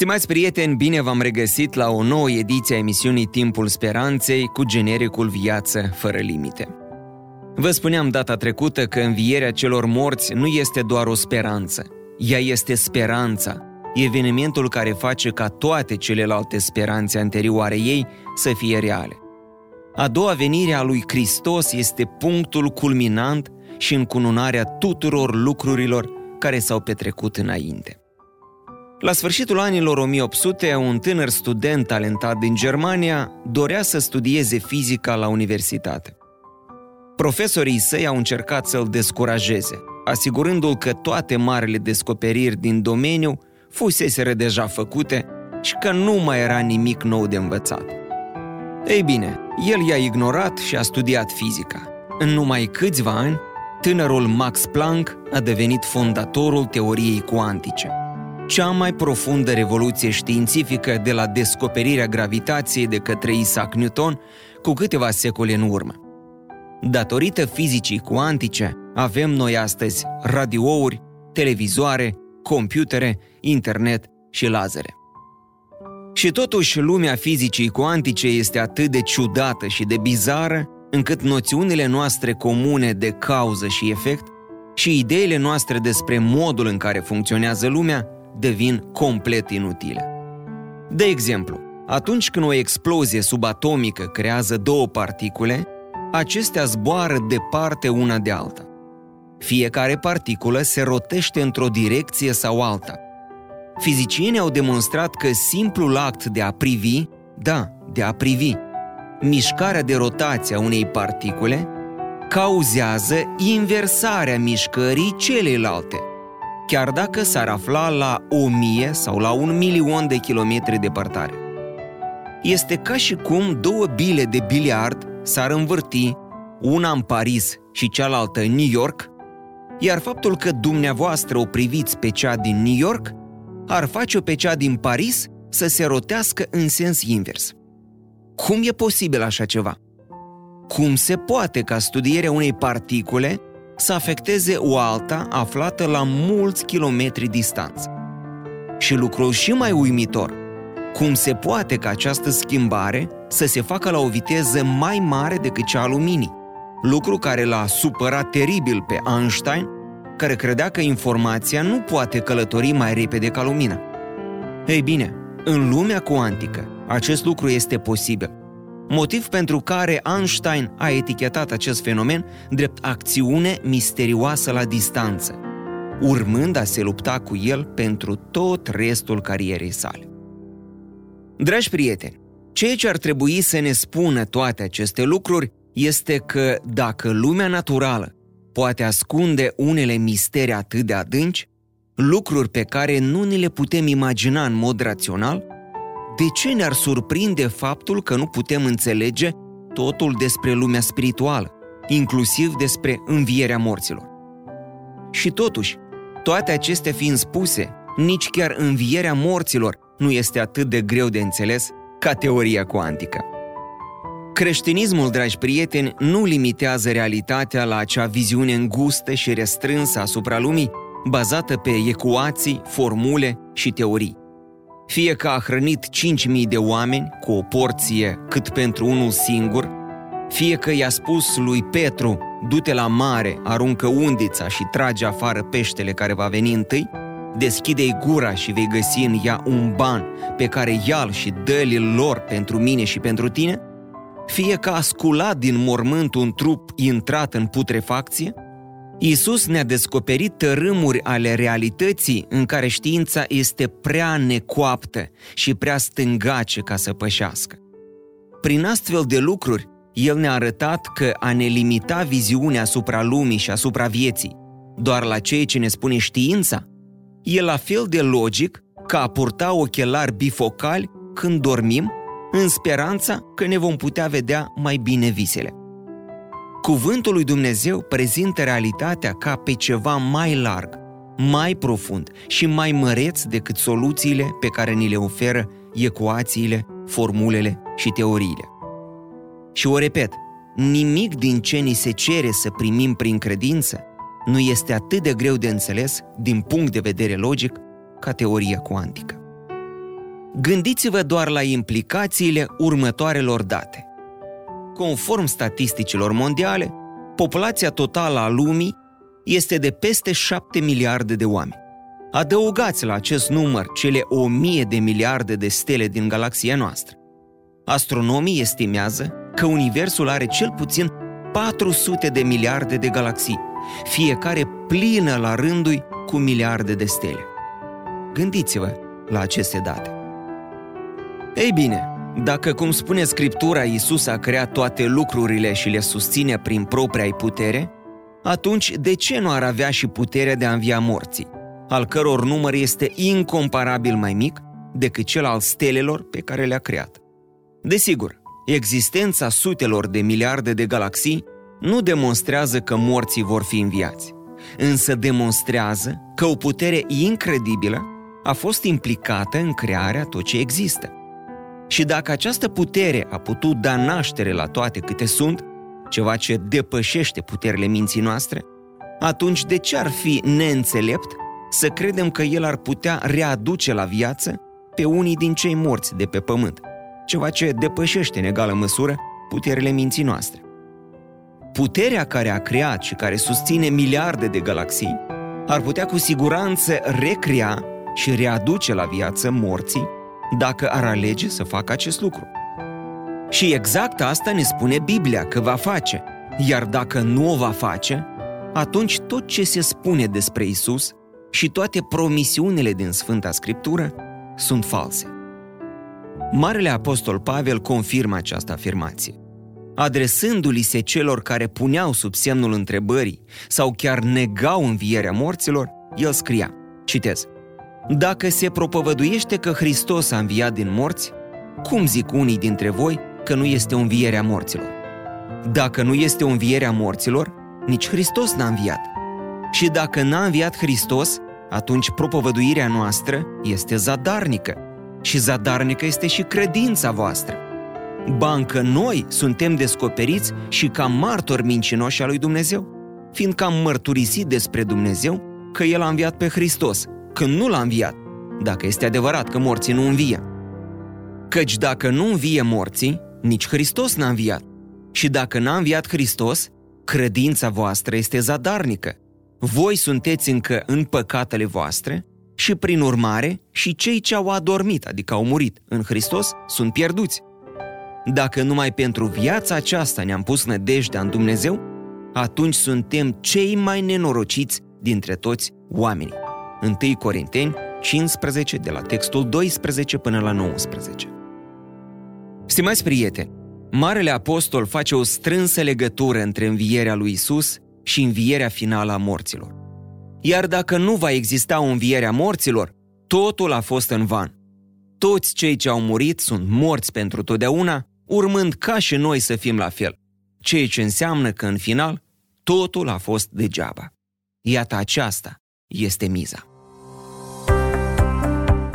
Stimați prieteni, bine v-am regăsit la o nouă ediție a emisiunii Timpul Speranței cu genericul Viață fără limite. Vă spuneam data trecută că învierea celor morți nu este doar o speranță, ea este speranța, evenimentul care face ca toate celelalte speranțe anterioare ei să fie reale. A doua venire a lui Hristos este punctul culminant și încununarea tuturor lucrurilor care s-au petrecut înainte. La sfârșitul anilor 1800, un tânăr student talentat din Germania dorea să studieze fizica la universitate. Profesorii săi au încercat să-l descurajeze, asigurându-l că toate marile descoperiri din domeniu fuseseră deja făcute și că nu mai era nimic nou de învățat. Ei bine, el i-a ignorat și a studiat fizica. În numai câțiva ani, tânărul Max Planck a devenit fondatorul teoriei cuantice – cea mai profundă revoluție științifică de la descoperirea gravitației de către Isaac Newton cu câteva secole în urmă. Datorită fizicii cuantice, avem noi astăzi radiouri, televizoare, computere, internet și lazere. Și totuși, lumea fizicii cuantice este atât de ciudată și de bizară, încât noțiunile noastre comune de cauză și efect și ideile noastre despre modul în care funcționează lumea devin complet inutile. De exemplu, atunci când o explozie subatomică creează două particule, acestea zboară departe una de alta. Fiecare particulă se rotește într-o direcție sau alta. Fizicienii au demonstrat că simplul act de a privi, da, de a privi, mișcarea de rotație a unei particule, cauzează inversarea mișcării celelalte – chiar dacă s-ar afla la o mie sau la un milion de kilometri departare. Este ca și cum două bile de biliard s-ar învârti, una în Paris și cealaltă în New York, iar faptul că dumneavoastră o priviți pe cea din New York ar face-o pe cea din Paris să se rotească în sens invers. Cum e posibil așa ceva? Cum se poate ca studierea unei particule să afecteze o alta aflată la mulți kilometri distanță. Și lucrul și mai uimitor, cum se poate ca această schimbare să se facă la o viteză mai mare decât cea a luminii, lucru care l-a supărat teribil pe Einstein, care credea că informația nu poate călători mai repede ca lumina. Ei bine, în lumea cuantică, acest lucru este posibil motiv pentru care Einstein a etichetat acest fenomen drept acțiune misterioasă la distanță, urmând a se lupta cu el pentru tot restul carierei sale. Dragi prieteni, ceea ce ar trebui să ne spună toate aceste lucruri este că dacă lumea naturală poate ascunde unele misteri atât de adânci, lucruri pe care nu ni le putem imagina în mod rațional, de ce ne-ar surprinde faptul că nu putem înțelege totul despre lumea spirituală, inclusiv despre învierea morților? Și totuși, toate acestea fiind spuse, nici chiar învierea morților nu este atât de greu de înțeles ca teoria cuantică. Creștinismul, dragi prieteni, nu limitează realitatea la acea viziune îngustă și restrânsă asupra lumii, bazată pe ecuații, formule și teorii fie că a hrănit 5.000 de oameni cu o porție cât pentru unul singur, fie că i-a spus lui Petru, du-te la mare, aruncă undița și trage afară peștele care va veni întâi, deschide-i gura și vei găsi în ea un ban pe care ia și dă-l lor pentru mine și pentru tine, fie că a sculat din mormânt un trup intrat în putrefacție, Isus ne-a descoperit tărâmuri ale realității în care știința este prea necoaptă și prea stângace ca să pășească. Prin astfel de lucruri, El ne-a arătat că a ne limita viziunea asupra lumii și asupra vieții, doar la ceea ce ne spune știința, e la fel de logic ca a purta ochelari bifocali când dormim în speranța că ne vom putea vedea mai bine visele. Cuvântul lui Dumnezeu prezintă realitatea ca pe ceva mai larg, mai profund și mai măreț decât soluțiile pe care ni le oferă ecuațiile, formulele și teoriile. Și o repet, nimic din ce ni se cere să primim prin credință nu este atât de greu de înțeles din punct de vedere logic ca teoria cuantică. Gândiți-vă doar la implicațiile următoarelor date. Conform statisticilor mondiale, populația totală a lumii este de peste 7 miliarde de oameni. Adăugați la acest număr cele 1000 de miliarde de stele din galaxia noastră. Astronomii estimează că Universul are cel puțin 400 de miliarde de galaxii, fiecare plină la rândui cu miliarde de stele. Gândiți-vă la aceste date. Ei bine, dacă, cum spune Scriptura, Iisus a creat toate lucrurile și le susține prin propria putere, atunci de ce nu ar avea și puterea de a învia morții, al căror număr este incomparabil mai mic decât cel al stelelor pe care le-a creat? Desigur, existența sutelor de miliarde de galaxii nu demonstrează că morții vor fi înviați, însă demonstrează că o putere incredibilă a fost implicată în crearea tot ce există. Și dacă această putere a putut da naștere la toate câte sunt, ceva ce depășește puterile minții noastre, atunci de ce ar fi neînțelept să credem că el ar putea readuce la viață pe unii din cei morți de pe pământ, ceva ce depășește în egală măsură puterile minții noastre. Puterea care a creat și care susține miliarde de galaxii ar putea cu siguranță recrea și readuce la viață morții dacă ar alege să facă acest lucru. Și exact asta ne spune Biblia că va face, iar dacă nu o va face, atunci tot ce se spune despre Isus și toate promisiunile din Sfânta Scriptură sunt false. Marele Apostol Pavel confirmă această afirmație. Adresându-li se celor care puneau sub semnul întrebării sau chiar negau învierea morților, el scria, citez, Dacă se propovăduiește că Hristos a înviat din morți, cum zic unii dintre voi că nu este o înviere a morților? Dacă nu este o înviere a morților, nici Hristos n-a înviat. Și dacă n-a înviat Hristos, atunci propovăduirea noastră este zadarnică. Și zadarnică este și credința voastră. Bancă noi suntem descoperiți și ca martori mincinoși a lui Dumnezeu, fiindcă am mărturisit despre Dumnezeu că El a înviat pe Hristos, când nu l-a înviat, dacă este adevărat că morții nu învie. Căci dacă nu învie morții, nici Hristos n-a înviat. Și dacă n-a înviat Hristos, credința voastră este zadarnică. Voi sunteți încă în păcatele voastre și, prin urmare, și cei ce au adormit, adică au murit în Hristos, sunt pierduți. Dacă numai pentru viața aceasta ne-am pus nădejdea în Dumnezeu, atunci suntem cei mai nenorociți dintre toți oamenii. 1 Corinteni 15, de la textul 12 până la 19. Stimați prieteni, Marele Apostol face o strânsă legătură între învierea lui Isus și învierea finală a morților. Iar dacă nu va exista o înviere a morților, totul a fost în van. Toți cei ce au murit sunt morți pentru totdeauna, urmând ca și noi să fim la fel, ceea ce înseamnă că în final totul a fost degeaba. Iată aceasta este miza.